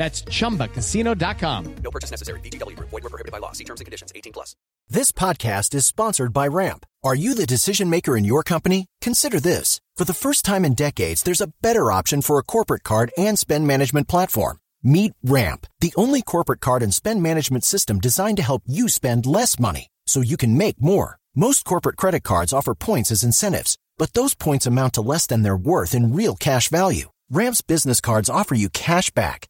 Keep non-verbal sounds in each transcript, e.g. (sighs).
That's chumbacasino.com. No purchase necessary. VGW Group. Void were prohibited by law. See terms and conditions. 18 plus. This podcast is sponsored by Ramp. Are you the decision maker in your company? Consider this. For the first time in decades, there's a better option for a corporate card and spend management platform. Meet Ramp, the only corporate card and spend management system designed to help you spend less money so you can make more. Most corporate credit cards offer points as incentives, but those points amount to less than their worth in real cash value. Ramp's business cards offer you cash back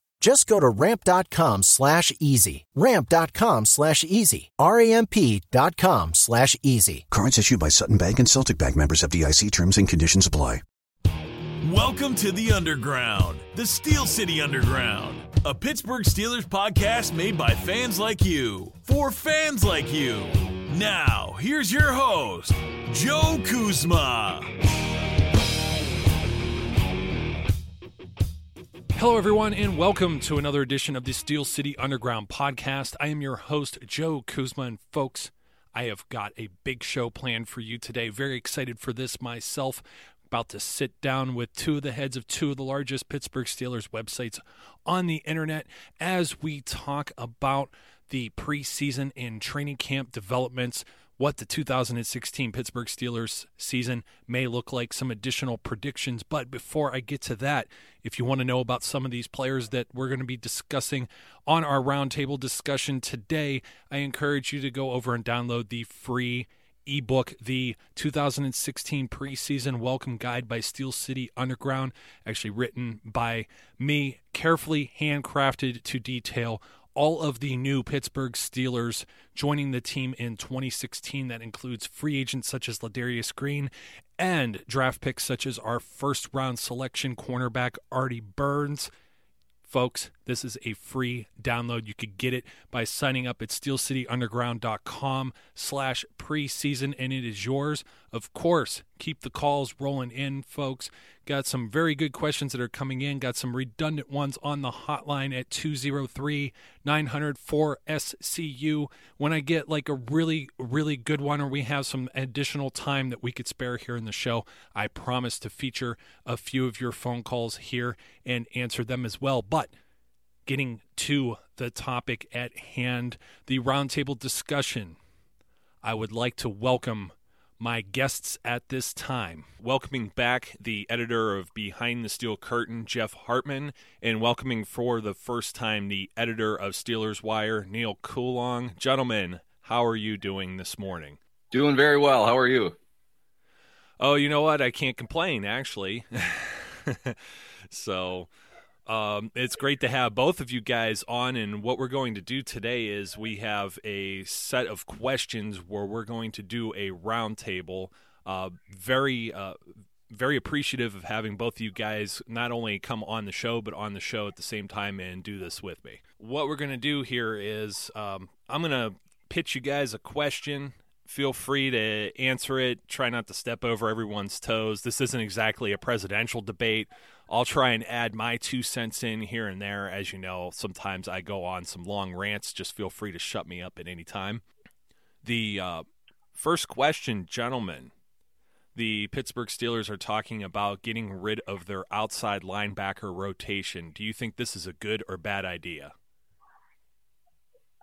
Just go to ramp.com slash easy. Ramp.com slash easy. R-A-M-P dot com slash easy. Cards issued by Sutton Bank and Celtic Bank members FDIC terms and conditions apply. Welcome to the Underground, the Steel City Underground, a Pittsburgh Steelers podcast made by fans like you, for fans like you. Now, here's your host, Joe Kuzma. Hello, everyone, and welcome to another edition of the Steel City Underground podcast. I am your host, Joe Kuzma, and folks, I have got a big show planned for you today. Very excited for this myself. About to sit down with two of the heads of two of the largest Pittsburgh Steelers websites on the internet as we talk about the preseason and training camp developments what the 2016 Pittsburgh Steelers season may look like, some additional predictions. But before I get to that, if you want to know about some of these players that we're going to be discussing on our roundtable discussion today, I encourage you to go over and download the free ebook, the 2016 preseason welcome guide by Steel City Underground, actually written by me, carefully handcrafted to detail all of the new Pittsburgh Steelers joining the team in 2016. That includes free agents such as Ladarius Green and draft picks such as our first round selection cornerback Artie Burns. Folks, this is a free download. You could get it by signing up at steelcityunderground.com slash preseason, and it is yours. Of course, keep the calls rolling in, folks. Got some very good questions that are coming in. Got some redundant ones on the hotline at 203 904 SCU. When I get like a really, really good one, or we have some additional time that we could spare here in the show, I promise to feature a few of your phone calls here and answer them as well. But getting to the topic at hand, the roundtable discussion, I would like to welcome my guests at this time. Welcoming back the editor of Behind the Steel Curtain, Jeff Hartman, and welcoming for the first time the editor of Steelers Wire, Neal Coolong. Gentlemen, how are you doing this morning? Doing very well. How are you? Oh, you know what? I can't complain, actually. (laughs) so, Um, it's great to have both of you guys on, and what we're going to do today is we have a set of questions where we're going to do a roundtable. Uh, very, uh, very appreciative of having both of you guys not only come on the show, but on the show at the same time and do this with me. What we're going to do here is um, I'm going to pitch you guys a question. Feel free to answer it. Try not to step over everyone's toes. This isn't exactly a presidential debate. I'll try and add my two cents in here and there. As you know, sometimes I go on some long rants. Just feel free to shut me up at any time. The uh, first question, gentlemen the Pittsburgh Steelers are talking about getting rid of their outside linebacker rotation. Do you think this is a good or bad idea?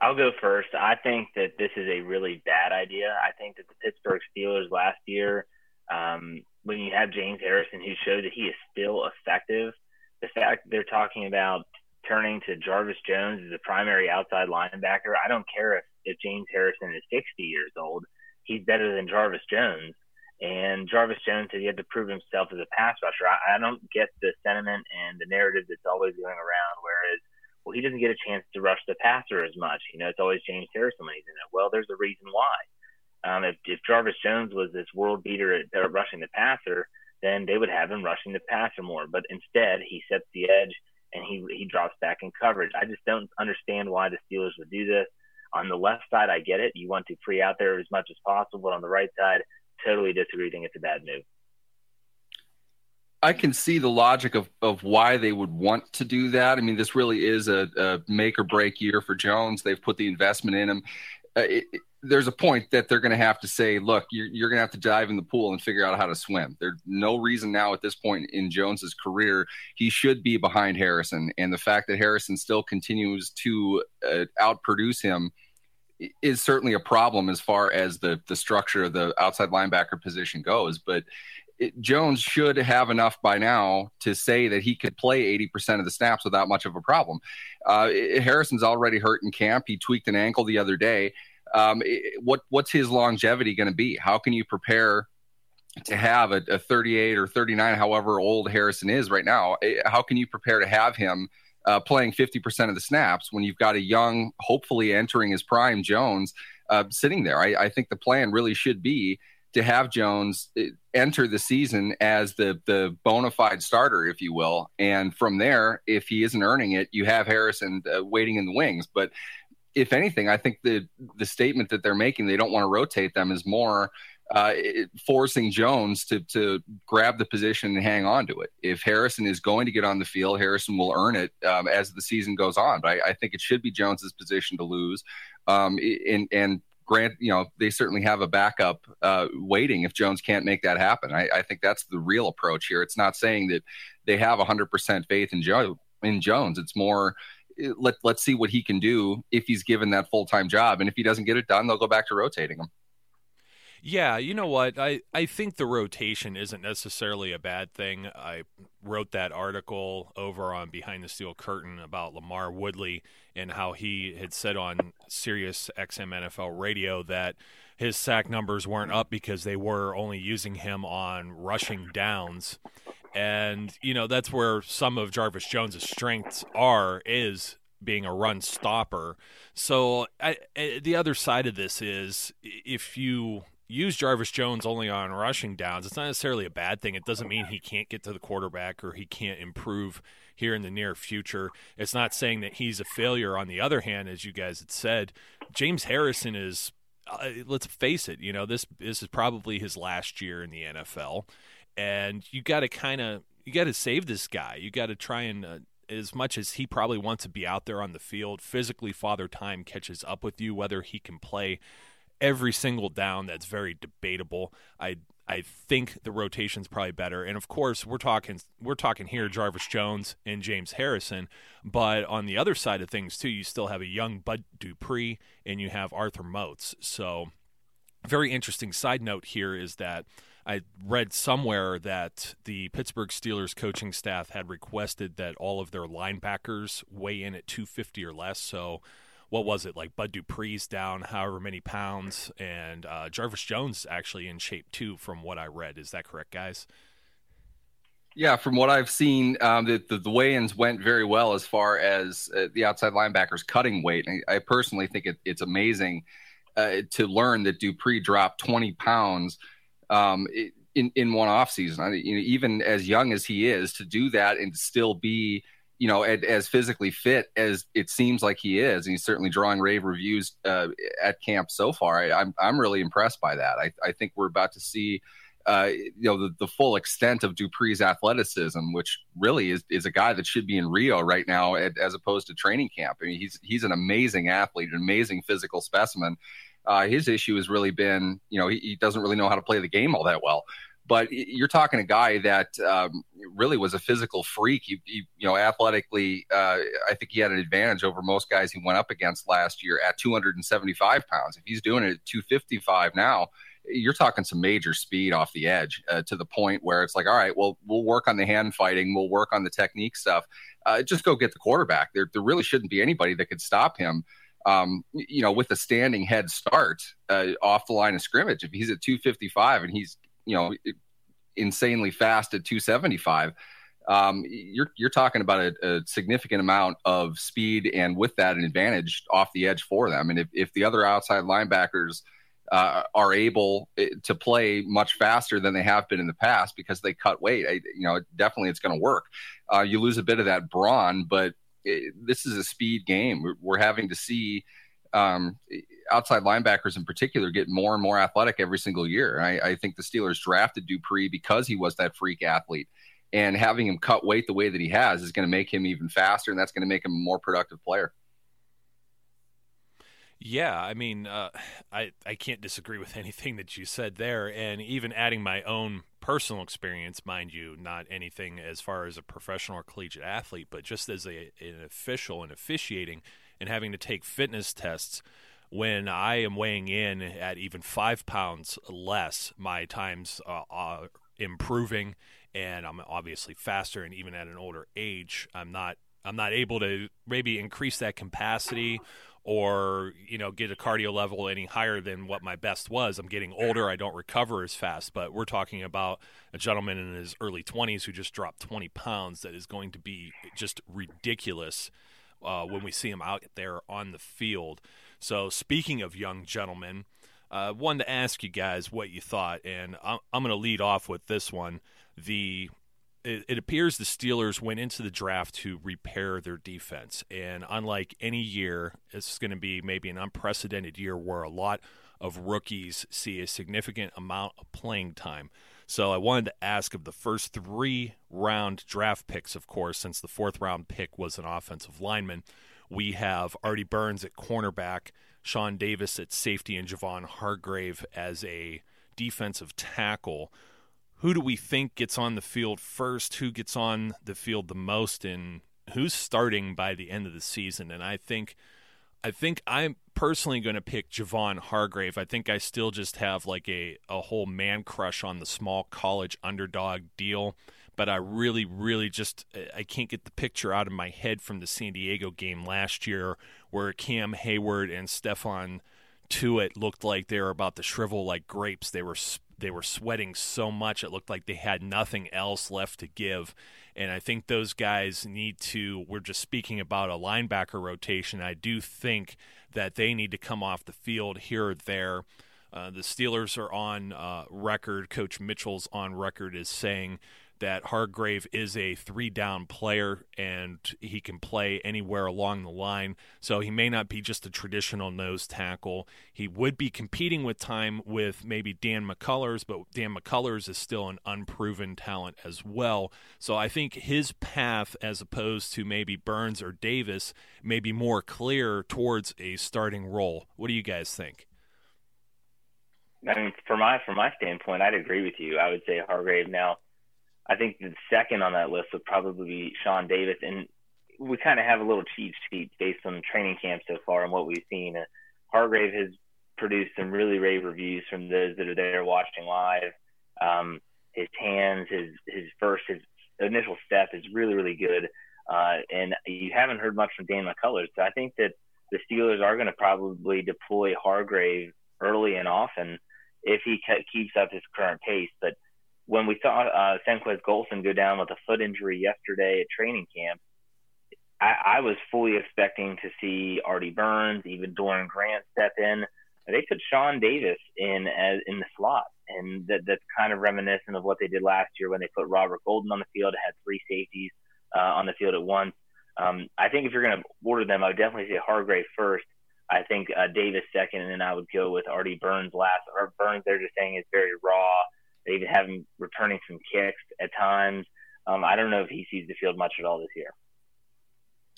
I'll go first. I think that this is a really bad idea. I think that the Pittsburgh Steelers last year, um, when you have James Harrison, who showed that he is still effective, the fact they're talking about turning to Jarvis Jones as the primary outside linebacker, I don't care if, if James Harrison is 60 years old. He's better than Jarvis Jones. And Jarvis Jones he had to prove himself as a pass rusher. I, I don't get the sentiment and the narrative that's always going around, whereas, well, he doesn't get a chance to rush the passer as much. You know, it's always James Harrison when he's in it. Well, there's a reason why. Um, if, if Jarvis Jones was this world beater at, at rushing the passer, then they would have him rushing the passer more. But instead, he sets the edge and he he drops back in coverage. I just don't understand why the Steelers would do this. On the left side, I get it. You want to free out there as much as possible. But on the right side, totally disagree. Think it's a bad move. I can see the logic of, of why they would want to do that. I mean, this really is a, a make or break year for Jones. They've put the investment in him. Uh, it, there's a point that they're going to have to say, look, you're, you're going to have to dive in the pool and figure out how to swim. There's no reason now at this point in Jones's career he should be behind Harrison, and the fact that Harrison still continues to uh, outproduce him is certainly a problem as far as the the structure of the outside linebacker position goes. But it, Jones should have enough by now to say that he could play 80% of the snaps without much of a problem. Uh, it, Harrison's already hurt in camp. He tweaked an ankle the other day. Um, it, what what's his longevity going to be? How can you prepare to have a, a 38 or 39, however old Harrison is right now? How can you prepare to have him? uh, playing 50% of the snaps when you've got a young, hopefully entering his prime Jones uh, sitting there. I, I, think the plan really should be to have Jones uh, enter the season as the the bona fide starter, if you will, and from there, if he isn't earning it, you have Harrison uh, waiting in the wings. But if anything, I think the the statement that they're making, they don't want to rotate them, is more uh, forcing Jones to to grab the position and hang on to it. If Harrison is going to get on the field, Harrison will earn it um, as the season goes on. But I, I, think it should be Jones's position to lose. Um, and and grant, you know, they certainly have a backup uh, waiting if Jones can't make that happen. I, I, think that's the real approach here. It's not saying that they have 100% faith in Joe in Jones. It's more Uh, let let's see what he can do if he's given that full time job, and if he doesn't get it done, they'll go back to rotating him. Yeah, you know what? I, I think the rotation isn't necessarily a bad thing. I wrote that article over on Behind the Steel Curtain about LaMarr Woodley and how he had said on Sirius XM NFL radio that his sack numbers weren't up because they were only using him on rushing downs. And, you know, that's where some of Jarvis Jones's strengths are, is being a run stopper. So I, I, the other side of this is if you use Jarvis Jones only on rushing downs, it's not necessarily a bad thing. It doesn't mean he can't get to the quarterback or he can't improve here in the near future. It's not saying that he's a failure. On the other hand, as you guys had said, James Harrison is. Uh, let's face it. You know this. This is probably his last year in the NFL, and you got to kind of you got to save this guy. You got to try and uh, as much as he probably wants to be out there on the field, physically, father time catches up with you. Whether he can play every single down that's very debatable. I I think the rotation's probably better. And of course, we're talking we're talking here Jarvis Jones and James Harrison, but on the other side of things too, you still have a young Bud Dupree and you have Arthur Moats. So very interesting side note here is that I read somewhere that the Pittsburgh Steelers coaching staff had requested that all of their linebackers weigh in at 250 or less. So what was it like Bud Dupree's down however many pounds, and uh, Jarvis Jones actually in shape too, from what I read. Is that correct, guys? Yeah, from what I've seen, um, the, the, the weigh-ins went very well as far as uh, the outside linebackers cutting weight. And I, personally think it, it's amazing uh, to learn that Dupree dropped 20 pounds um, in in one off season. I mean, even as young as he is, to do that and still be you know as, physically fit as it seems like he is, and he's certainly drawing rave reviews uh, at camp so far. I, I'm I'm really impressed by that. I, I think we're about to see uh, you know the, the full extent of Dupree's athleticism, which really is, is a guy that should be in Rio right now, at, as opposed to training camp. I mean, he's he's an amazing athlete, an amazing physical specimen. Uh, his issue has really been, you know, he, he, doesn't really know how to play the game all that well. But you're talking a guy that um, really was a physical freak. He, he you know, athletically, uh, I think he had an advantage over most guys he went up against last year at 275 pounds. If he's doing it at 255 now, you're talking some major speed off the edge uh, to the point where it's like, all right, well, we'll work on the hand fighting, we'll work on the technique stuff. Uh, just go get the quarterback. There, there really shouldn't be anybody that could stop him. Um, you know, with a standing head start uh, off the line of scrimmage. If he's at 255 and he's, you know, insanely fast at 275, um, you're you're talking about a, a, significant amount of speed and with that an advantage off the edge for them. And if, if the other outside linebackers – uh, are able eh, to play much faster than they have been in the past because they cut weight. I, you know, definitely it's going to work. Uh, you lose a bit of that brawn, but this is a speed game. We're, we're having to see um, outside linebackers in particular get more and more athletic every single year. I, I think the Steelers drafted Dupree because he was that freak athlete. And having him cut weight the way that he has is going to make him even faster, and that's going to make him a more productive player. Yeah, I mean, uh, (sighs) I I can't disagree with (laughs) anything that you said there, and even adding my own personal experience, mind you, not anything as far as a professional or collegiate athlete, but just as a an official and officiating and having to take fitness tests. When I am weighing in at even five pounds less, my times uh, are improving, and I'm obviously faster. And even at an older age, I'm not I'm not able to maybe increase that capacity or you know get a cardio level any higher than what my best was. I'm getting older, I don't recover as fast. But we're talking about a gentleman in his early 20s who just dropped 20 pounds. That is going to be just ridiculous uh, when we see him out there on the field. So speaking of young gentlemen. Uh, wanted to ask you guys what you thought, and I'm, I'm going to lead off with this one. The it, it, appears the Steelers went into the draft to repair their defense. And unlike any year, it's going to be maybe an unprecedented year where a lot of rookies see a significant amount of playing time. So I wanted to ask of the first three round draft picks, of course, since the fourth round pick was an offensive lineman, we have Artie Burns at cornerback, Sean Davis at safety, and Javon Hargrave as a defensive tackle who do we think gets on the field first? Who gets on the field the most, and who's starting by the end of the season? And I think, I think I'm personally going to pick Javon Hargrave. I think I still just have like a a whole man crush on the small college underdog deal, but I really, really just I can't get the picture out of my head from the San Diego game last year where Cam Heyward and Stephon Tuitt looked like they were about to shrivel like grapes. They were they were sweating so much it looked like they had nothing else left to give. And I think those guys need to. We're just speaking about a linebacker rotation. I do think that they need to come off the field here or there. Uh, the Steelers are on uh, record. Coach Mitchell's on record as saying that Hargrave is a three down player and he can play anywhere along the line. So he may not be just a traditional nose tackle. He would be competing with time with maybe Dan McCullers, but Dan McCullers is still an unproven talent as well. So I think his path, as opposed to maybe Burns or Davis, may be more clear towards a starting role. What do you guys think? I mean, from my from my standpoint, I'd agree with you. I would say Hargrave now I think the second on that list would probably be Sean Davis, and we kind of have a little cheat sheet based on training camp so far and what we've seen. Uh, Hargrave has produced some really rave reviews from those that are there watching live. Um, his hands, his his first, his initial step is really really good, uh, and you haven't heard much from Dan McCullers. So I think that the Steelers are going to probably deploy Hargrave early and often if he keeps up his current pace, but when we saw uh, Senquez Golson go down with a foot injury yesterday at training camp, I, I was fully expecting to see Artie Burns, even Doran Grant step in. They put Sean Davis in as in the slot, and that, that's kind of reminiscent of what they did last year when they put Robert Golden on the field. Had three safeties uh, on the field at once. Um, I think if you're going to order them, I would definitely say Hargrave first. I think uh, Davis second, and then I would go with Artie Burns last. Or Burns, they're just saying is very raw. They even have him returning some kicks at times. Um, I don't know if he sees the field much at all this year.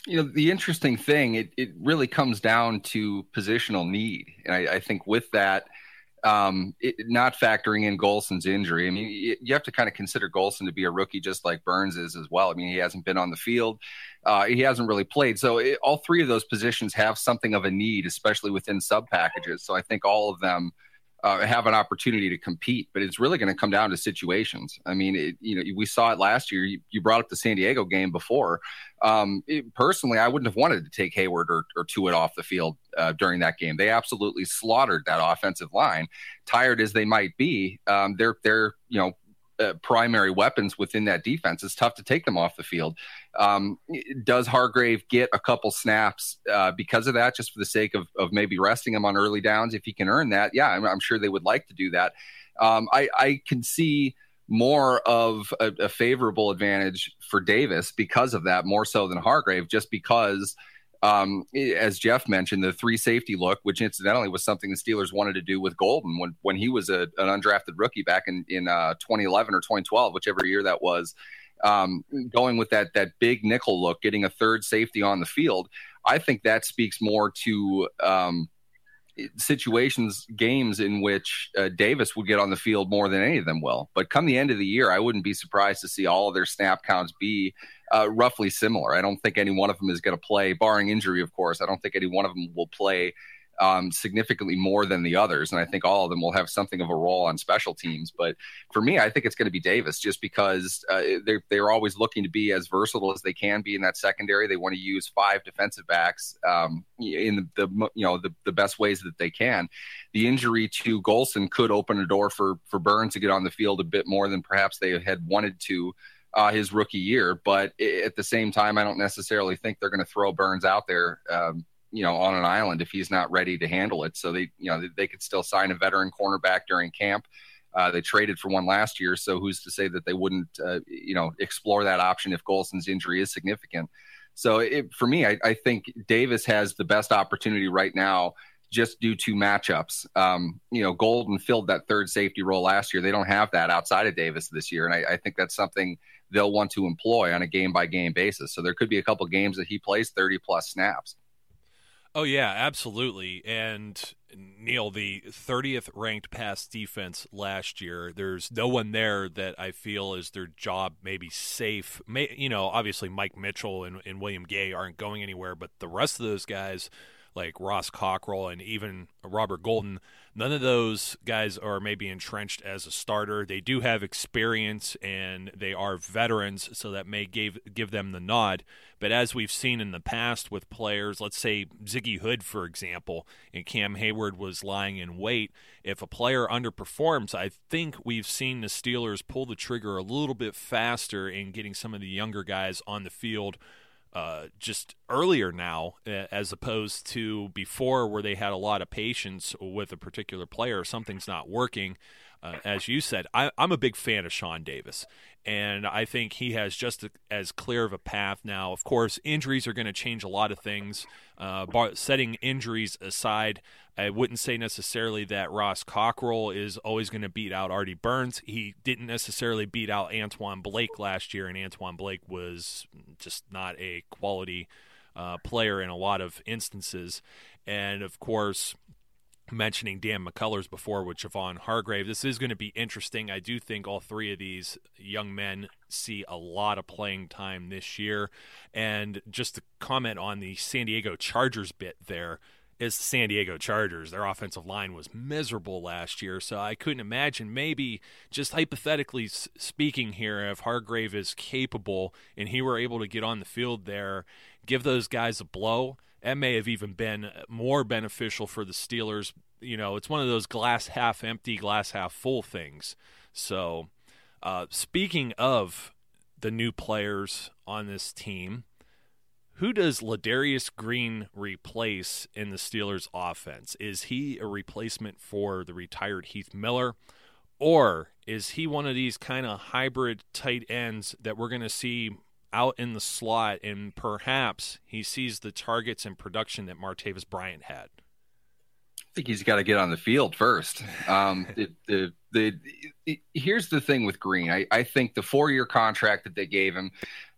You know, the interesting thing, it, it really comes down to positional need. And I, I think with that, um, it, not factoring in Golson's injury. I mean, you, you have to kind of consider Golson to be a rookie just like Burns is as well. I mean, he hasn't been on the field. Uh, he hasn't really played. So it, all three of those positions have something of a need, especially within sub packages. So I think all of them – uh, have an opportunity to compete, but it's really going to come down to situations. I mean, it, you know, we saw it last year. You, you brought up the San Diego game before. Um, it, personally, I wouldn't have wanted to take Heyward or, or Tuitt off the field uh, during that game. They absolutely slaughtered that offensive line. Tired as they might be, um, they're they're you know uh, primary weapons within that defense. It's tough to take them off the field. Um, does Hargrave get a couple snaps uh, because of that, just for the sake of, of maybe resting him on early downs if he can earn that? Yeah, I'm, I'm sure they would like to do that. Um, I, I can see more of a, a, favorable advantage for Davis because of that, more so than Hargrave, just because – um, as Jeff mentioned, the three safety look, which incidentally was something the Steelers wanted to do with Golden when when he was a, an undrafted rookie back in in uh, 2011 or 2012, whichever year that was. Um, going with that that big nickel look, getting a third safety on the field, I think that speaks more to um, situations, games in which uh, Davis would get on the field more than any of them will. But come the end of the year, I wouldn't be surprised to see all of their snap counts be uh, roughly similar. I don't think any one of them is going to play, barring injury, of course. I don't think any one of them will play um, significantly more than the others, and I think all of them will have something of a role on special teams. But for me, I think it's going to be Davis, just because uh, they're they're always looking to be as versatile as they can be in that secondary. They want to use five defensive backs um, in the, the you know the, the best ways that they can. The injury to Golson could open a door for for Burns to get on the field a bit more than perhaps they had wanted to uh, his rookie year. But at the same time, I don't necessarily think they're going to throw Burns out there, um, you know, on an island if he's not ready to handle it. So they, you know, they, could still sign a veteran cornerback during camp. Uh, they traded for one last year, so who's to say that they wouldn't, uh, you know, explore that option if Golson's injury is significant? So it, for me, I, I, think Davis has the best opportunity right now just due to matchups. Um, you know, Golden filled that third safety role last year. They don't have that outside of Davis this year, and I, I think that's something they'll want to employ on a game by game basis. So there could be a couple games that he plays 30 plus snaps. Oh yeah, absolutely. And Neal, the 30th ranked pass defense last year. There's no one there that I feel is their job maybe safe. May, you know, obviously Mike Mitchell and, and William Gay aren't going anywhere, but the rest of those guys like Ross Cockrell and even Robert Golden, none of those guys are maybe entrenched as a starter. They do have experience and they are veterans, so that may give give them the nod. But as we've seen in the past with players, let's say Ziggy Hood, for example, and Cam Heyward was lying in wait. If a player underperforms, I think we've seen the Steelers pull the trigger a little bit faster in getting some of the younger guys on the field uh, just earlier now, as opposed to before, where they had a lot of patience with a particular player. Something's not working. Uh, as you said, I, am a big fan of Sean Davis, and I think he has just as clear of a path now. Of course, injuries are going to change a lot of things. Uh, bar, setting injuries aside, I wouldn't say necessarily that Ross Cockrell is always going to beat out Artie Burns. He didn't necessarily beat out Antwon Blake last year, and Antwon Blake was just not a quality uh, player in a lot of instances. And of course, mentioning Dan McCullers before with Javon Hargrave. This is going to be interesting. I do think all three of these young men see a lot of playing time this year. And just to comment on the San Diego Chargers bit there, is the San Diego Chargers. Their offensive line was miserable last year, so I couldn't imagine. Maybe, just hypothetically speaking here, if Hargrave is capable and he were able to get on the field there, give those guys a blow – that may have even been more beneficial for the Steelers. You know, it's one of those glass half empty, glass half full things. So Uh, speaking of the new players on this team, who does Ladarius Green replace in the Steelers offense? Is he a replacement for the retired Heath Miller? Or is he one of these kind of hybrid tight ends that we're going to see out in the slot and perhaps he sees the targets and production that Martavis Bryant had? I think he's got to get on the field first. Um, (laughs) the, the, the, the, here's the thing with Green. I, I think the four year contract that they gave him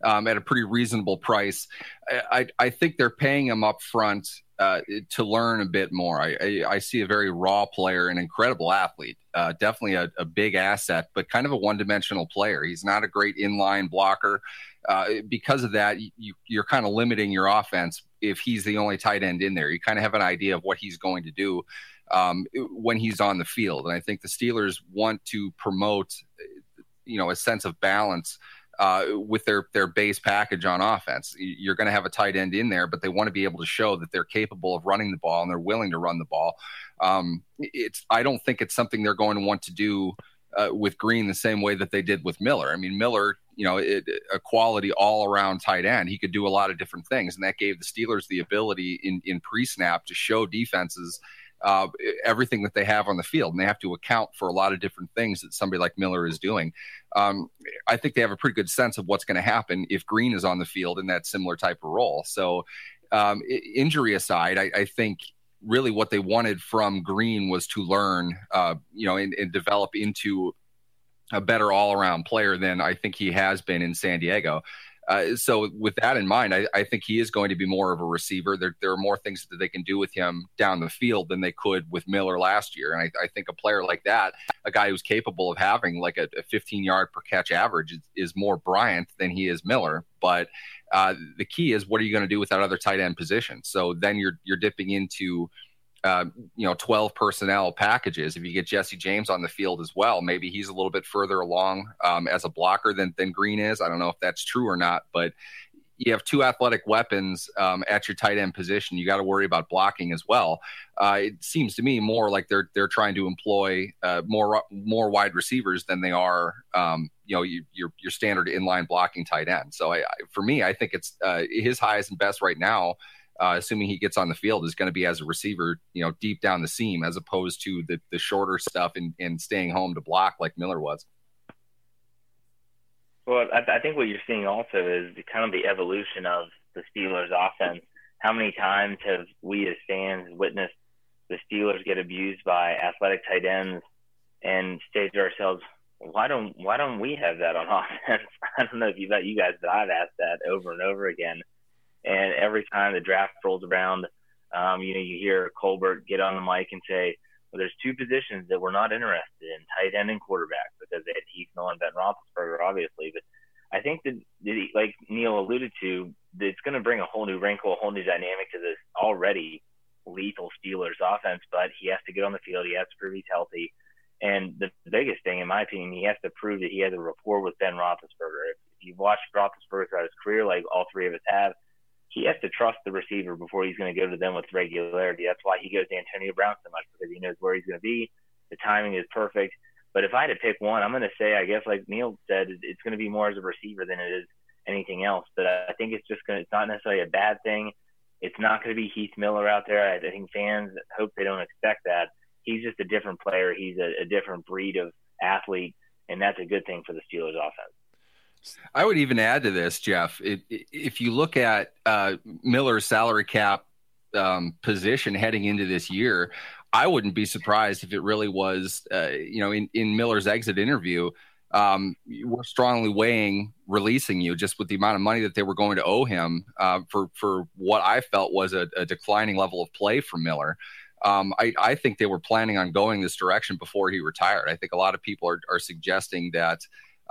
um, at a pretty reasonable price. I, I, think they're paying him up front uh, to learn a bit more. I, I, I, see a very raw player, an incredible athlete, uh, definitely a, a, big asset, but kind of a one dimensional player. He's not a great inline blocker. Uh, because of that, you, you're kind of limiting your offense if he's the only tight end in there. You kind of have an idea of what he's going to do um, when he's on the field. And I think the Steelers want to promote, you know, a sense of balance uh, with their their base package on offense. You're going to have a tight end in there, but they want to be able to show that they're capable of running the ball and they're willing to run the ball. Um, it's I don't think it's something they're going to want to do uh, with Green the same way that they did with Miller. I mean, Miller, you know, it, a quality all around tight end. He could do a lot of different things, and that gave the Steelers the ability in in pre snap to show defenses. Uh, everything that they have on the field, and they have to account for a lot of different things that somebody like Miller is doing. Um, I think they have a pretty good sense of what's going to happen if Green is on the field in that similar type of role. So, um, injury aside, I, I think really what they wanted from Green was to learn, uh, you know, and, and, develop into a better all around player than I think he has been in San Diego. Uh, so with that in mind, I, I, think he is going to be more of a receiver. There, there, are more things that they can do with him down the field than they could with Miller last year. And I, I think a player like that, a guy who's capable of having like a, a 15 yard per catch average, is, is, more Bryant than he is Miller. But uh, the key is what are you going to do with that other tight end position? So then you're you're dipping into uh, you know 12 personnel packages. If you get Jesse James on the field as well, maybe he's a little bit further along um, as a blocker than than Green is. I don't know if that's true or not, but you have two athletic weapons um, at your tight end position. You got to worry about blocking as well. Uh, it seems to me more like they're they're trying to employ uh, more more wide receivers than they are, um, you know, you, your your standard inline blocking tight end. So I, I, for me, I think it's uh, his highest and best right now uh, assuming he gets on the field, is going to be as a receiver, you know, deep down the seam, as opposed to the the shorter stuff and, and staying home to block like Miller was. Well, I, I think what you're seeing also is kind of the evolution of the Steelers' offense. How many times have we as fans witnessed the Steelers get abused by athletic tight ends and say to ourselves, why don't why don't we have that on (laughs) offense? I don't know if you about you guys, but I've asked that over and over again. And every time the draft rolls around, um, you know, you hear Colbert get on the mic and say, well, there's two positions that we're not interested in, tight end and quarterback, because they had Heath Miller and Ben Roethlisberger, obviously. But I think that, like Neal alluded to, it's going to bring a whole new wrinkle, a whole new dynamic to this already lethal Steelers offense. But he has to get on the field. He has to prove he's healthy. And the biggest thing, in my opinion, he has to prove that he has a rapport with Ben Roethlisberger. If, if you've watched Roethlisberger throughout his career, like all three of us have, he has to trust the receiver before he's going to go to them with regularity. That's why he goes to Antonio Brown so much because he knows where he's going to be. The timing is perfect. But if I had to pick one, I'm going to say, I guess, like Neal said, it's going to be more as a receiver than it is anything else. But I think it's just going to, it's not necessarily a bad thing. It's not going to be Heath Miller out there. I think fans hope they don't expect that. He's just a different player. He's a, a different breed of athlete, and that's a good thing for the Steelers offense. I would even add to this, Jeff. It, if you look at uh, Miller's salary cap um, position heading into this year, I wouldn't be surprised if it really was, uh, you know, in, in Miller's exit interview, um, we're strongly weighing releasing you just with the amount of money that they were going to owe him uh, for for what I felt was a, a declining level of play from Miller. Um, I, I, think they were planning on going this direction before he retired. I think a lot of people are, are suggesting that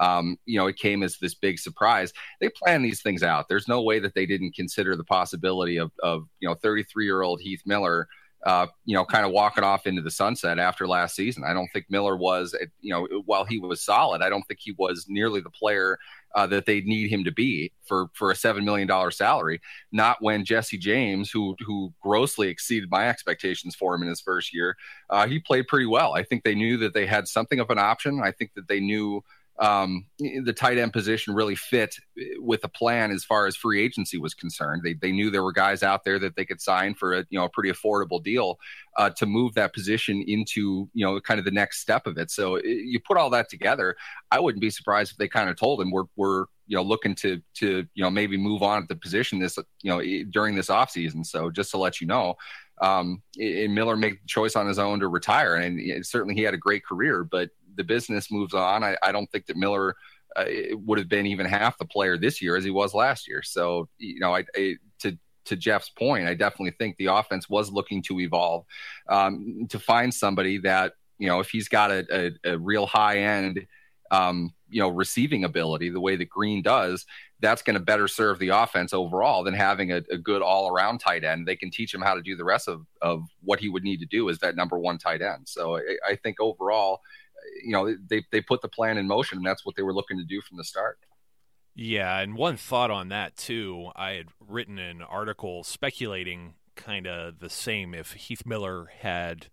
um, you know, it came as this big surprise. They plan these things out. There's no way that they didn't consider the possibility of, of you know, 33 year old Heath Miller, uh, you know, kind of walking off into the sunset after last season. I don't think Miller was, you know, while he was solid, I don't think he was nearly the player uh, that they need him to be for for a seven million dollar salary. Not when Jesse James, who who grossly exceeded my expectations for him in his first year, uh, he played pretty well. I think they knew that they had something of an option. I think that they knew um, the tight end position really fit with the plan as far as free agency was concerned. They, they knew there were guys out there that they could sign for a you know a pretty affordable deal uh, to move that position into you know kind of the next step of it. So it, you put all that together, I wouldn't be surprised if they kind of told him we're we're you know looking to to you know maybe move on at the position this you know during this offseason. So just to let you know. Um, and Miller made the choice on his own to retire, and certainly he had a great career. But the business moves on, I, I don't think that Miller uh, would have been even half the player this year as he was last year. So, you know, I, I to to Jeff's point, I definitely think the offense was looking to evolve um, to find somebody that you know if he's got a, a, a real high end um, you know receiving ability the way that Green does, that's going to better serve the offense overall than having a, a good all around tight end. They can teach him how to do the rest of, of what he would need to do as that number one tight end. So I, I think overall you know they they put the plan in motion, and that's what they were looking to do from the start. Yeah, and one thought on that too. I had written an article speculating kind of the same if Heath Miller had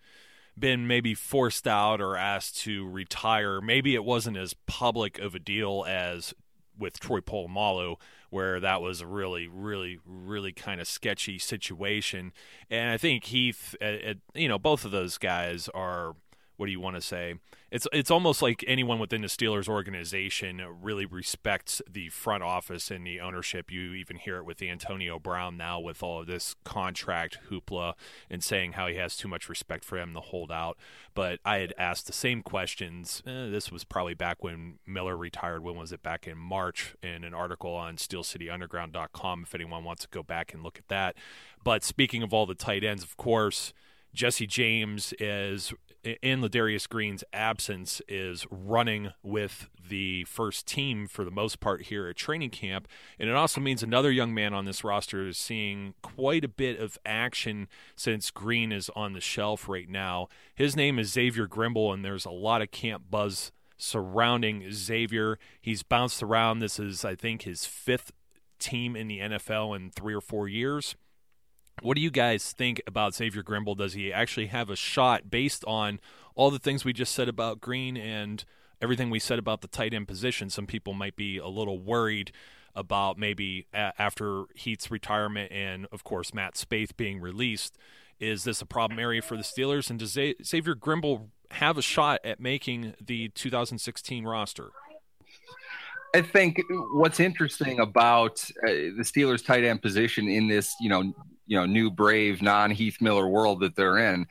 been maybe forced out or asked to retire. Maybe it wasn't as public of a deal as with Troy Polamalu, where that was a really, really, really kind of sketchy situation. And I think Heath, you know, both of those guys are what do you want to say? It's it's almost like anyone within the Steelers organization really respects the front office and the ownership. You even hear it with Antonio Brown now with all of this contract hoopla and saying how he has too much respect for him to hold out. But I had asked the same questions. Eh, this was probably back when Miller retired. When was it? Back in March in an article on SteelCityUnderground.com. If anyone wants to go back and look at that. But speaking of all the tight ends, of course. Jesse James is in Ladarius Green's absence is running with the first team for the most part here at training camp. And it also means another young man on this roster is seeing quite a bit of action since Green is on the shelf right now. His name is Xavier Grimble, and there's a lot of camp buzz surrounding Xavier. He's bounced around. This is, I think, his fifth team in the NFL in three or four years. What do you guys think about Xavier Grimble? Does he actually have a shot based on all the things we just said about Green and everything we said about the tight end position? Some people might be a little worried about maybe after Heath's retirement and, of course, Matt Spaeth being released. Is this a problem area for the Steelers? And does Xavier Grimble have a shot at making the 2016 roster? I think what's interesting about uh, the Steelers tight end position in this, you know, you know new brave non Heath Miller world that they're in,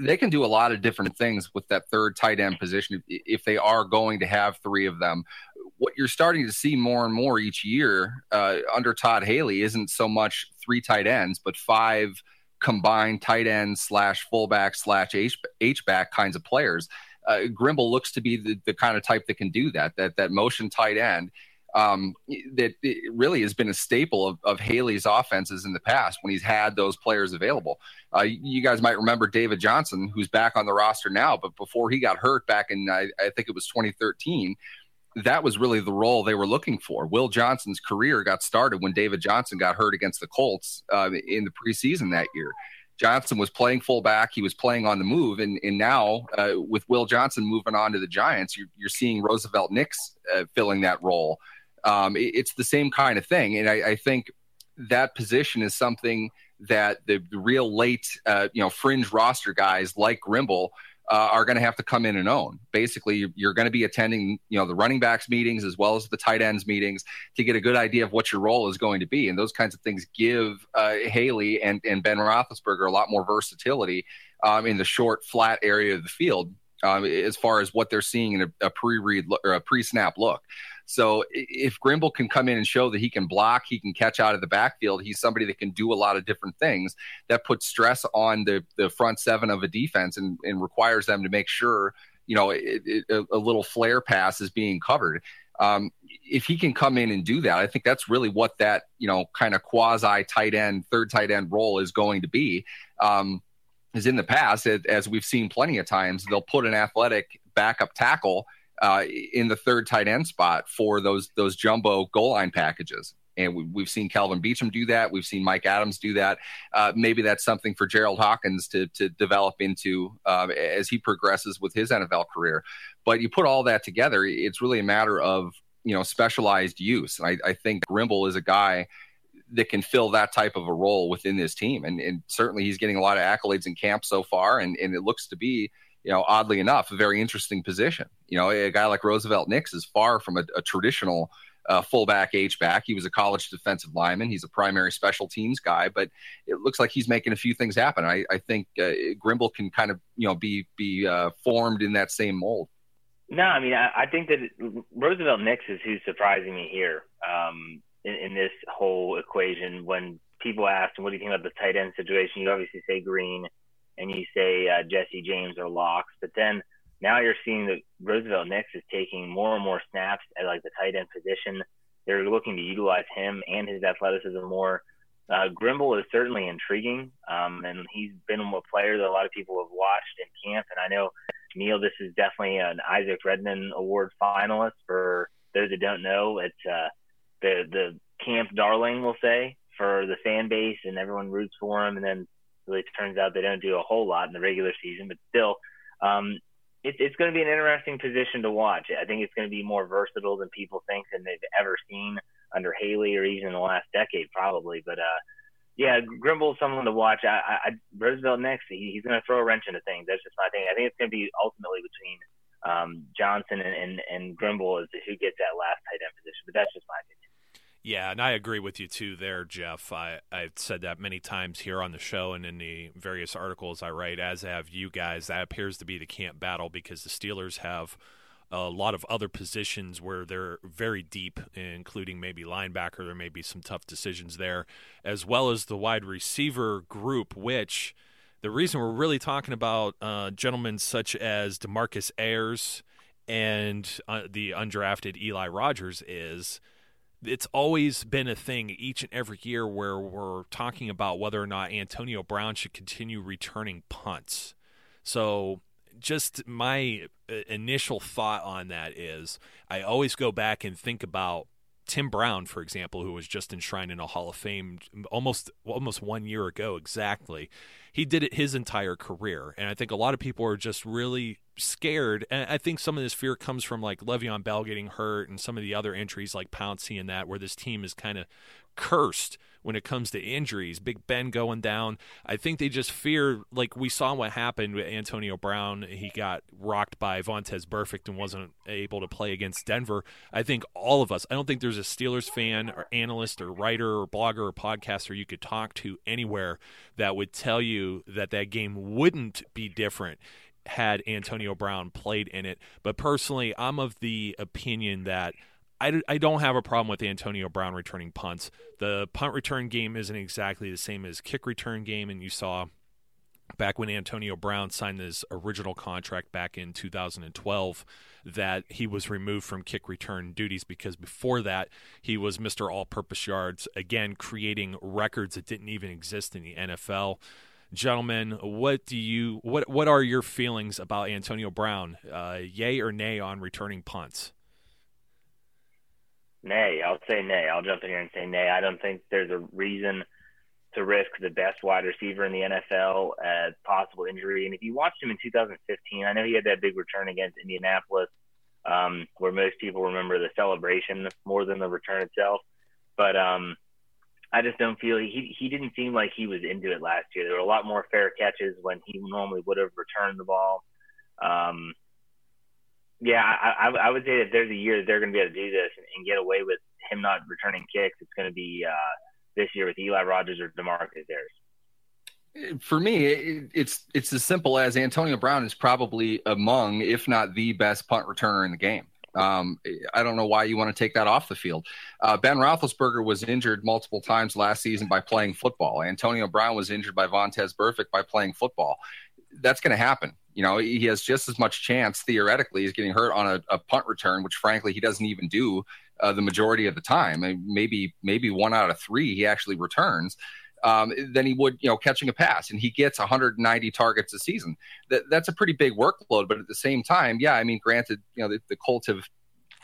they can do a lot of different things with that third tight end position if, they are going to have three of them. What you're starting to see more and more each year uh, under Todd Haley isn't so much three tight ends, but five combined tight end slash fullback slash H back kinds of players. Uh, Grimble looks to be the, the kind of type that can do that. That that motion tight end um, that really has been a staple of, of, Haley's offenses in the past when he's had those players available. Uh, you guys might remember David Johnson, who's back on the roster now, but before he got hurt back in, I, I think it was 2013, that was really the role they were looking for. Will Johnson's career got started when David Johnson got hurt against the Colts uh, in the preseason that year. Johnson was playing fullback. He was playing on the move. And, and now, uh, with Will Johnson moving on to the Giants, you're, you're seeing Roosevelt Nix uh, filling that role um, it, it's the same kind of thing. And I, I, think that position is something that the, real late, uh, you know, fringe roster guys like Grimble uh, are going to have to come in and own. Basically, you're going to be attending, you know, the running backs meetings as well as the tight ends meetings to get a good idea of what your role is going to be. And those kinds of things give uh, Haley and, and Ben Roethlisberger a lot more versatility um, in the short, flat area of the field um, as far as what they're seeing in a, a pre-read or a pre-snap look. So if Grimble can come in and show that he can block, he can catch out of the backfield, he's somebody that can do a lot of different things that puts stress on the, the front seven of a defense and, and requires them to make sure, you know, it, it, a little flare pass is being covered. Um, if he can come in and do that, I think that's really what that, you know, kind of quasi tight end, third tight end role is going to be. Um, is in the past, as we've seen plenty of times, they'll put an athletic backup tackle uh, in the third tight end spot for those those jumbo goal line packages. And we, have seen Kelvin Beachum do that. We've seen Mike Adams do that. Uh, maybe that's something for Gerald Hawkins to, to develop into uh, as he progresses with his NFL career. But you put all that together, it's really a matter of you know specialized use. And I, I think Grimble is a guy that can fill that type of a role within this team. And, and certainly he's getting a lot of accolades in camp so far, and, and it looks to be, you know, oddly enough, a very interesting position. You know, a guy like Roosevelt Nix is far from a, a traditional uh, fullback H back. He was a college defensive lineman. He's a primary special teams guy, but it looks like he's making a few things happen. I, I think uh, Grimble can kind of you know be be uh, formed in that same mold. No, I mean I, I think that Roosevelt Nix is who's surprising me here. Um, in, in this whole equation. When people ask, "What do you think about the tight end situation?" You obviously say Green, and you say uh, Jesse James or locks, but then now you're seeing that Roosevelt Nix is taking more and more snaps at like the tight end position. They're looking to utilize him and his athleticism more. Uh, Grimble is certainly intriguing, um, and he's been a player that a lot of people have watched in camp. And I know Neal, this is definitely an Isaac Redman Award finalist. For those that don't know, it's uh, the the camp darling, we'll say, for the fan base, and everyone roots for him. And then really turns out they don't do a whole lot in the regular season, but still, um, it, it's going to be an interesting position to watch. I think it's going to be more versatile than people think than they've ever seen under Haley or even in the last decade, probably. But uh, yeah, Grimble's someone to watch. I, I, Roosevelt Nix, he, he's going to throw a wrench into things. That's just my thing. I think it's going to be ultimately between um, Johnson and, and, and Grimble as to who gets that last tight end position. But that's just my opinion. Yeah, and I agree with you too there, Jeff. I, I've said that many times here on the show and in the various articles I write, as have you guys. That appears to be the camp battle because the Steelers have a lot of other positions where they're very deep, including maybe linebacker. There may be some tough decisions there, as well as the wide receiver group, which the reason we're really talking about uh, gentlemen such as Demarcus Ayers and uh, the undrafted Eli Rogers is – it's always been a thing each and every year where we're talking about whether or not Antonio Brown should continue returning punts. So, just my uh, initial thought on that is I always go back and think about Tim Brown, for example, who was just enshrined in a Hall of Fame almost almost one year ago exactly. He did it his entire career, and I think a lot of people are just really scared. And I think some of this fear comes from like Le'Veon Bell getting hurt and some of the other injuries like Pouncey and that, where this team is kind of cursed when it comes to injuries. Big Ben going down. I think they just fear, like we saw what happened with Antonio Brown. He got rocked by Vontaze Burfict and wasn't able to play against Denver. I think all of us, I don't think there's a Steelers fan or analyst or writer or blogger or podcaster you could talk to anywhere that would tell you that that game wouldn't be different had Antonio Brown played in it. But personally, I'm of the opinion that I, I don't have a problem with Antonio Brown returning punts. The punt return game isn't exactly the same as kick return game, and you saw back when Antonio Brown signed his original contract back in 2012 that he was removed from kick return duties because before that he was Mr. All Purpose Yards, again creating records that didn't even exist in the NFL gentlemen, what do you what what are your feelings about Antonio Brown? Uh, yay or nay on returning punts? Nay, I'll say nay. I'll jump in here and say nay. I don't think there's a reason to risk the best wide receiver in the NFL as possible injury. And if you watched him in 2015, I know he had that big return against Indianapolis, um, where most people remember the celebration more than the return itself. But um, I just don't feel he he didn't seem like he was into it last year. There were a lot more fair catches when he normally would have returned the ball. Um, yeah, I, I, would say that there's a year that they're going to be able to do this and, and get away with him not returning kicks. It's going to be uh, this year with Eli Rogers or Demarcus Ayers. For me, it, it's it's as simple as Antonio Brown is probably among, if not the best punt returner in the game. Um, I don't know why you want to take that off the field. Uh, ben Roethlisberger was injured multiple times last season by playing football. Antonio Brown was injured by Vontaze Burfict by playing football. That's going to happen. You know, he has just as much chance theoretically. He's getting hurt on a, a punt return, which frankly he doesn't even do uh, the majority of the time. Maybe maybe one out of three he actually returns um, than he would, you know, catching a pass. And he gets 190 targets a season. That, that's a pretty big workload. But at the same time, yeah, I mean, granted, you know, the, the Colts have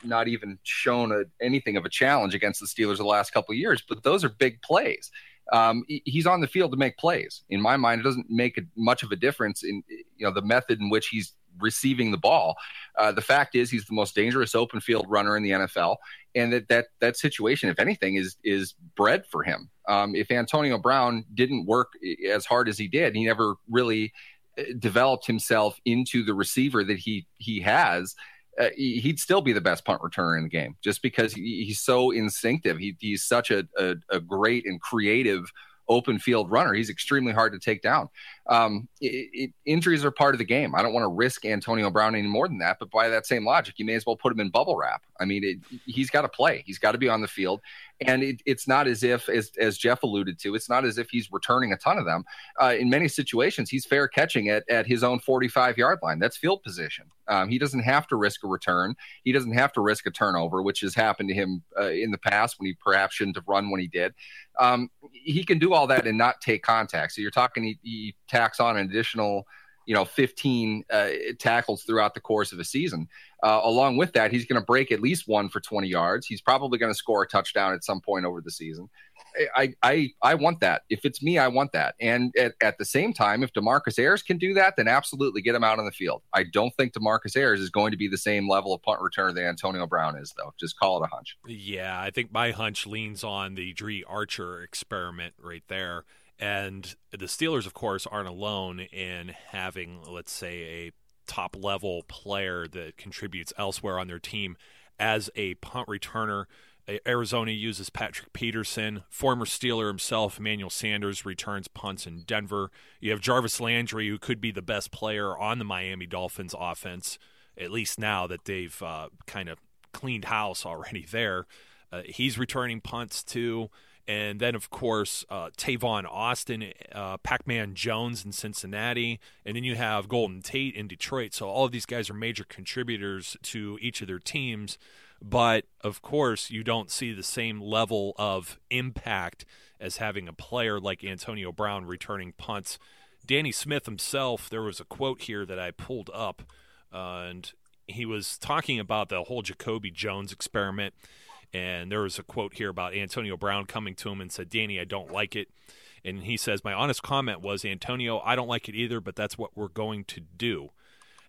not even shown a, anything of a challenge against the Steelers the last couple of years. But those are big plays. Um, he's on the field to make plays. In my mind, it doesn't make much of a difference in you know the method in which he's receiving the ball. Uh, the fact is, he's the most dangerous open field runner in the NFL, and that that that situation, if anything, is is bred for him. Um, if Antonio Brown didn't work as hard as he did, he never really uh, developed himself into the receiver that he he has. Uh, he'd still be the best punt returner in the game just because he, he's so instinctive. He, he's such a, a, a great and creative open field runner. He's extremely hard to take down. Um, it, it, injuries are part of the game. I don't want to risk Antonio Brown any more than that. But by that same logic, you may as well put him in bubble wrap. I mean, it, he's got to play. He's got to be on the field. And it's not as if, as, as Jeff alluded to, it's not as if he's returning a ton of them. Uh, in many situations, he's fair catching at, at his own 45 yard line. That's field position. Um, he doesn't have to risk a return. He doesn't have to risk a turnover, which has happened to him uh, in the past when he perhaps shouldn't have run when he did. Um, he can do all that and not take contact. So you're talking, he, he tacks on an additional you know 15 uh, tackles throughout the course of a season. Uh, along with that he's going to break at least one for 20 yards. He's probably going to score a touchdown at some point over the season. I, I i want that. If it's me i want that. And at, at the same time if demarcus ayers can do that then absolutely get him out on the field. I don't think demarcus ayers is going to be the same level of punt returner that antonio brown is though. Just call it a hunch. Yeah i think my hunch leans on the Dri archer experiment right there and the Steelers, of course, aren't alone in having, let's say, a top level player that contributes elsewhere on their team as a punt returner. Arizona uses Patrick Peterson. Former Steeler himself, Emmanuel Sanders, returns punts in Denver. You have Jarvis Landry, who could be the best player on the Miami Dolphins offense, at least now that they've uh, kind of cleaned house already there. Uh, he's returning punts too. And then, of course, uh, Tavon Austin, uh, Pac Man Jones in Cincinnati. And then you have Golden Tate in Detroit. So all of these guys are major contributors to each of their teams. But of course, you don't see the same level of impact as having a player like Antonio Brown returning punts. Danny Smith himself, there was a quote here that I pulled up, uh, and he was talking about the whole Jacoby Jones experiment and there was a quote here about Antonio Brown coming to him and said, Danny, I don't like it. And he says, My honest comment was, Antonio, I don't like it either, but that's what we're going to do.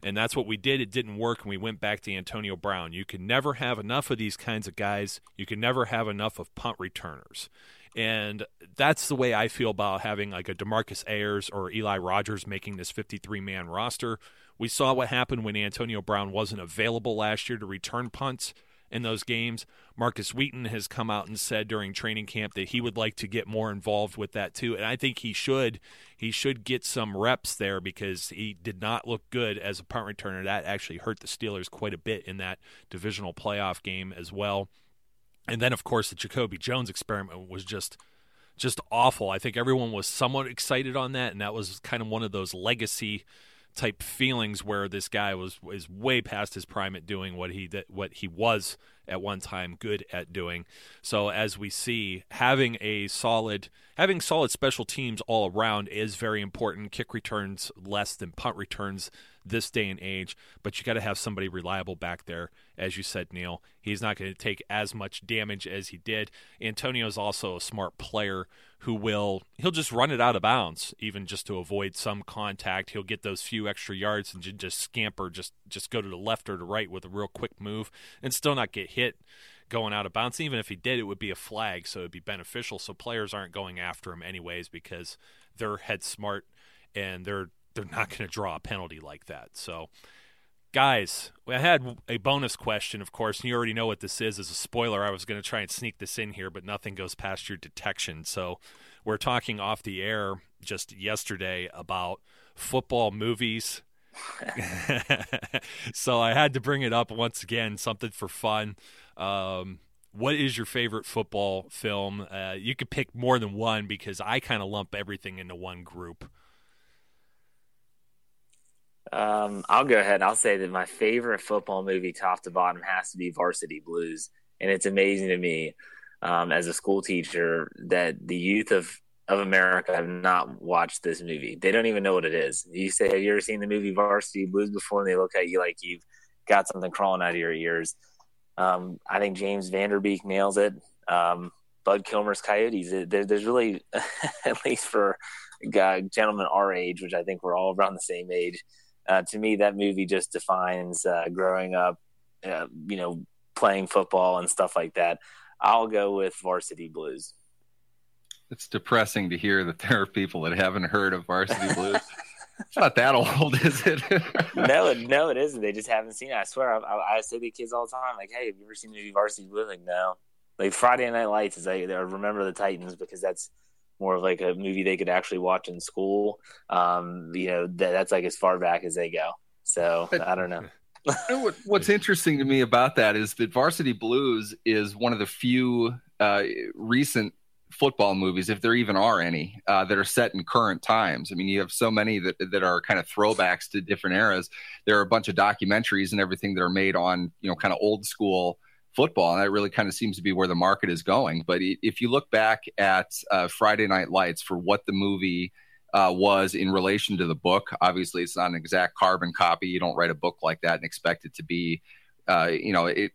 And that's what we did. It didn't work, and we went back to Antonio Brown. You can never have enough of these kinds of guys. You can never have enough of punt returners. And that's the way I feel about having like a Demarcus Ayers or Eli Rogers making this 53 man roster. We saw what happened when Antonio Brown wasn't available last year to return punts in those games. Markus Wheaton has come out and said during training camp that he would like to get more involved with that too, and I think he should. He should get some reps there because he did not look good as a punt returner. That actually hurt the Steelers quite a bit in that divisional playoff game as well. And then, of course, the Jacoby Jones experiment was just just awful. I think everyone was somewhat excited on that, and that was kind of one of those legacy type feelings where this guy was is way past his prime at doing what he did, what he was at one time good at doing. So as we see, having a solid having solid special teams all around is very important. Kick returns less than punt returns this day and age, but you got to have somebody reliable back there. As you said, Neal, he's not going to take as much damage as he did. Antonio is also a smart player who will he'll just run it out of bounds, even just to avoid some contact. He'll get those few extra yards and just scamper, just just go to the left or the right with a real quick move, and still not get hit going out of bounds. Even if he did, it would be a flag, so it'd be beneficial. So players aren't going after him anyways because they're head smart and they're they're not going to draw a penalty like that. So, guys, I had a bonus question, of course, and you already know what this is. As a spoiler, I was going to try and sneak this in here, but nothing goes past your detection. So, we're talking off the air just yesterday about football movies. (laughs) so I had to bring it up once again, something for fun. Um, what is your favorite football film? Uh, you could pick more than one because I kind of lump everything into one group. Um, I'll go ahead. and I'll say that my favorite football movie, top to bottom, has to be Varsity Blues, and it's amazing to me um, as a school teacher that the youth of of America have not watched this movie. They don't even know what it is. You say, "Have you ever seen the movie Varsity Blues before?" And they look at you like you've got something crawling out of your ears. Um, I think James Van Der Beek nails it. Um, Bud Kilmer's Coyotes. There, there's really, (laughs) at least for gentlemen our age, which I think we're all around the same age, uh, to me that movie just defines uh, growing up, uh, you know, playing football and stuff like that. I'll go with Varsity Blues. It's depressing to hear that there are people that haven't heard of Varsity Blues. it's not that old, (laughs) is it? no, no, it isn't. They just haven't seen it. I swear, I, I, I say to kids all the time, like, "Hey, have you ever seen the movie Varsity Blues?" Like, no. Like Friday Night Lights is like, remember the Titans because that's more of like a movie they could actually watch in school. Um, you know, that, that's like as far back as they go. So I don't know. (laughs) What's interesting to me about that is that Varsity Blues is one of the few uh, recent football movies, if there even are any, uh, that are set in current times. I mean, you have so many that that are kind of throwbacks to different eras. There are a bunch of documentaries and everything that are made on you know kind of old school football, and that really kind of seems to be where the market is going. But if you look back at uh, Friday Night Lights for what the movie uh, was in relation to the book, obviously it's not an exact carbon copy. You don't write a book like that and expect it to be, uh, you know, it.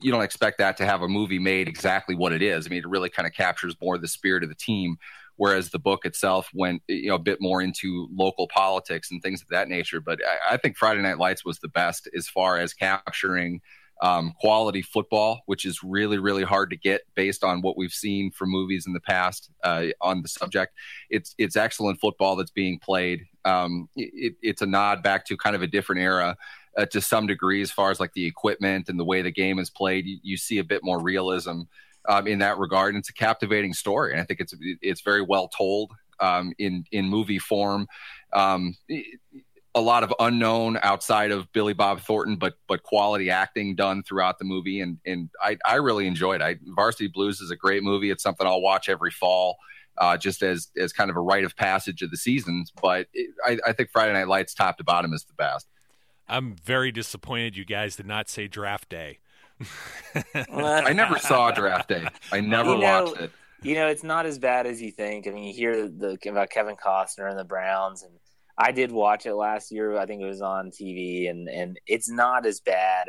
You don't expect that to have a movie made exactly what it is. I mean, it really kind of captures more the spirit of the team, whereas the book itself went, you know, a bit more into local politics and things of that nature. But I, I think Friday Night Lights was the best as far as capturing um, quality football, which is really, really hard to get based on what we've seen from movies in the past uh, on the subject. It's it's excellent football that's being played. Um, it, it's a nod back to kind of a different era. Uh, to some degree, as far as like the equipment and the way the game is played, you, you see a bit more realism um, in that regard. And it's a captivating story, and I think it's it's very well told um, in in movie form. Um, a lot of unknown outside of Billy Bob Thornton, but but quality acting done throughout the movie, and and I, I really enjoyed. it. I, Varsity Blues is a great movie. It's something I'll watch every fall, uh, just as as kind of a rite of passage of the seasons. But it, I, I think Friday Night Lights, top to bottom, is the best. I'm very disappointed you guys did not say Draft Day. (laughs) I never saw Draft Day. I never you know, watched it. You know, it's not as bad as you think. I mean, you hear the about Kevin Costner and the Browns and I did watch it last year. I think it was on TV, and and it's not as bad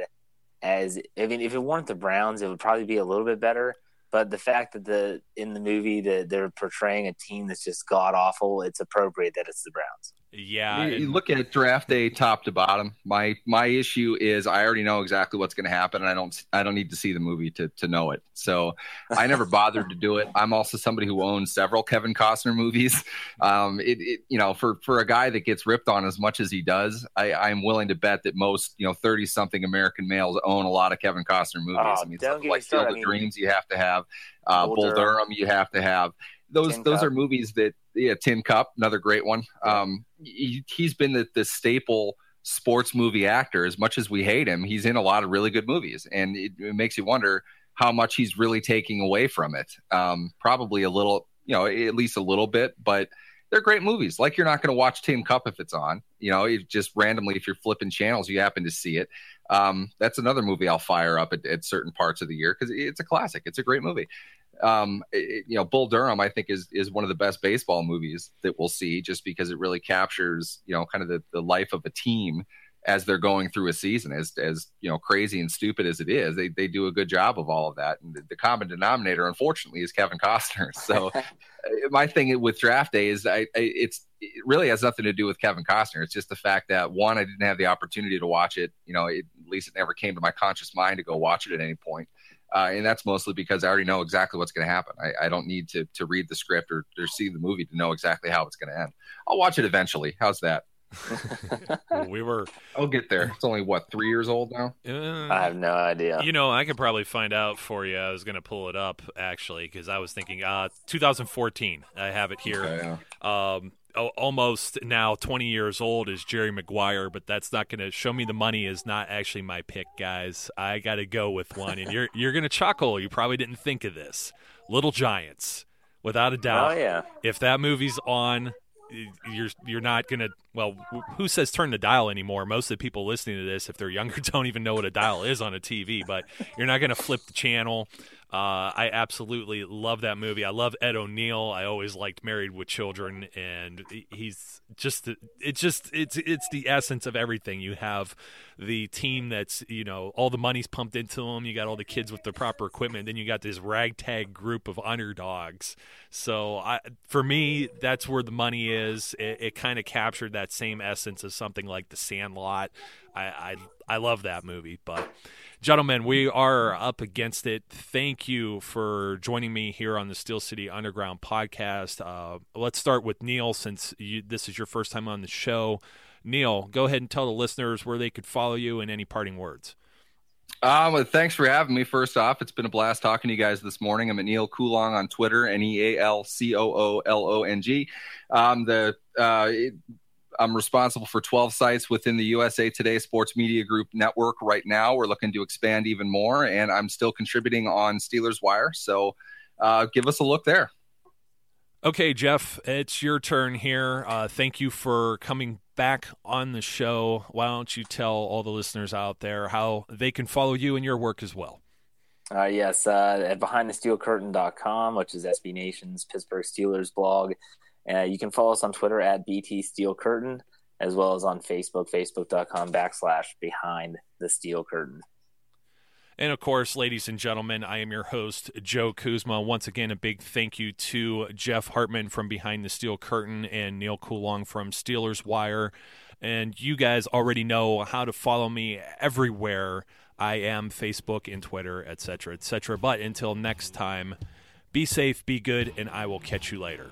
as I mean, if it weren't the Browns, it would probably be a little bit better. But the fact that the in the movie that they're portraying a team that's just god awful, it's appropriate that it's the Browns. Yeah, you, you look at draft day top to bottom. My my issue is I already know exactly what's going to happen, and I don't I don't need to see the movie to to know it. So I never (laughs) bothered to do it. I'm also somebody who owns several Kevin Costner movies. (laughs) Um, it, it you know for for a guy that gets ripped on as much as he does, I I'm willing to bet that most you know 30 something American males own a lot of Kevin Costner movies. Oh, I mean, like me started. Field I mean, Dreams, you have to have uh, Bull. Durham, you have to have those Tin those Cup. are movies that yeah tin cup another great one. Um he, he's been the, the staple sports movie actor. As much as we hate him he's in a lot of really good movies and it, it makes you wonder how much he's really taking away from it. Um probably a little you know at least a little bit but they're great movies. Like you're not going to watch tin cup if it's on. You know just randomly if you're flipping channels you happen to see it. Um that's another movie i'll fire up at, at certain parts of the year because it's a classic. It's a great movie um, it- you know, Bull Durham, I think is is one of the best baseball movies that we'll see, just because it really captures, you know, kind of the, the life of a team as they're going through a season. As as you know, crazy and stupid as it is, they they do a good job of all of that. And the, the common denominator, unfortunately, is Kevin Costner. (laughs) So (laughs) uh, my thing with Draft Day is, I, I it's it really has nothing to do with Kevin Costner. It's just the fact that one, I didn't have the opportunity to watch it. You know, it, at least it never came to my conscious mind to go watch it at any point. Uh, and that's mostly because I already know exactly what's going to happen. I, I don't need to to read the script or, or see the movie to know exactly how it's going to end. I'll watch it eventually. How's that? (laughs) Well, we were. I'll get there. It's only what three years old now. Uh, I have no idea. You know, I could probably find out for you. I was going to pull it up actually because I was thinking uh, 2014. I have it here. Okay, Um, al- almost now 20 years old is Jerry Maguire, but that's not going to show me the money is not actually my pick, guys. I got to go with one, and you're you're going to chuckle. You probably didn't think of this. Little Giants, without a oh, doubt. Oh yeah. If that movie's on, you're you're not gonna. Well, who says turn the dial anymore? Most of the people listening to this, if they're younger, (laughs) don't even know what a dial is on a TV. But you're not gonna flip the channel. Uh, I absolutely love that movie. I love Ed O'Neill. I always liked Married with Children, and he's just it's just it's it's the essence of everything. You have the team that's you know all the money's pumped into them. You got all the kids with the proper equipment. Then you got this ragtag group of underdogs. So I, for me, that's where the money is. It, it kind of captured that same essence of something like The Sandlot. I, I I love that movie, but gentlemen, we are up against it. Thank you for joining me here on the Steel City Underground podcast. Uh, let's start with Neal, since you, this is your first time on the show. Neal, go ahead and tell the listeners where they could follow you and any parting words. Um, well, thanks for having me. First off, it's been a blast talking to you guys this morning. I'm at Neal Coolong on Twitter, N E A L C O O L O N G. Um, the uh, it, I'm responsible for 12 sites within the USA Today Sports Media Group network right now. We're looking to expand even more, and I'm still contributing on Steelers Wire. So uh, give us a look there. Okay, Jeff, it's your turn here. Uh, thank you for coming back on the show. Why don't you tell all the listeners out there how they can follow you and your work as well? Uh, yes, uh, at BehindTheSteelCurtain.com, which is SB Nation's Pittsburgh Steelers blog. Uh, you can follow us on Twitter at BT Steel Curtain, as well as on Facebook, facebook.com backslash behind the steel curtain. And of course, ladies and gentlemen, I am your host, Joe Kuzma. Once again, a big thank you to Jeff Hartman from Behind the Steel Curtain and Neal Coolong from Steelers Wire. And you guys already know how to follow me everywhere. I am Facebook and Twitter, etc., etc. But until next time, be safe, be good, and I will catch you later.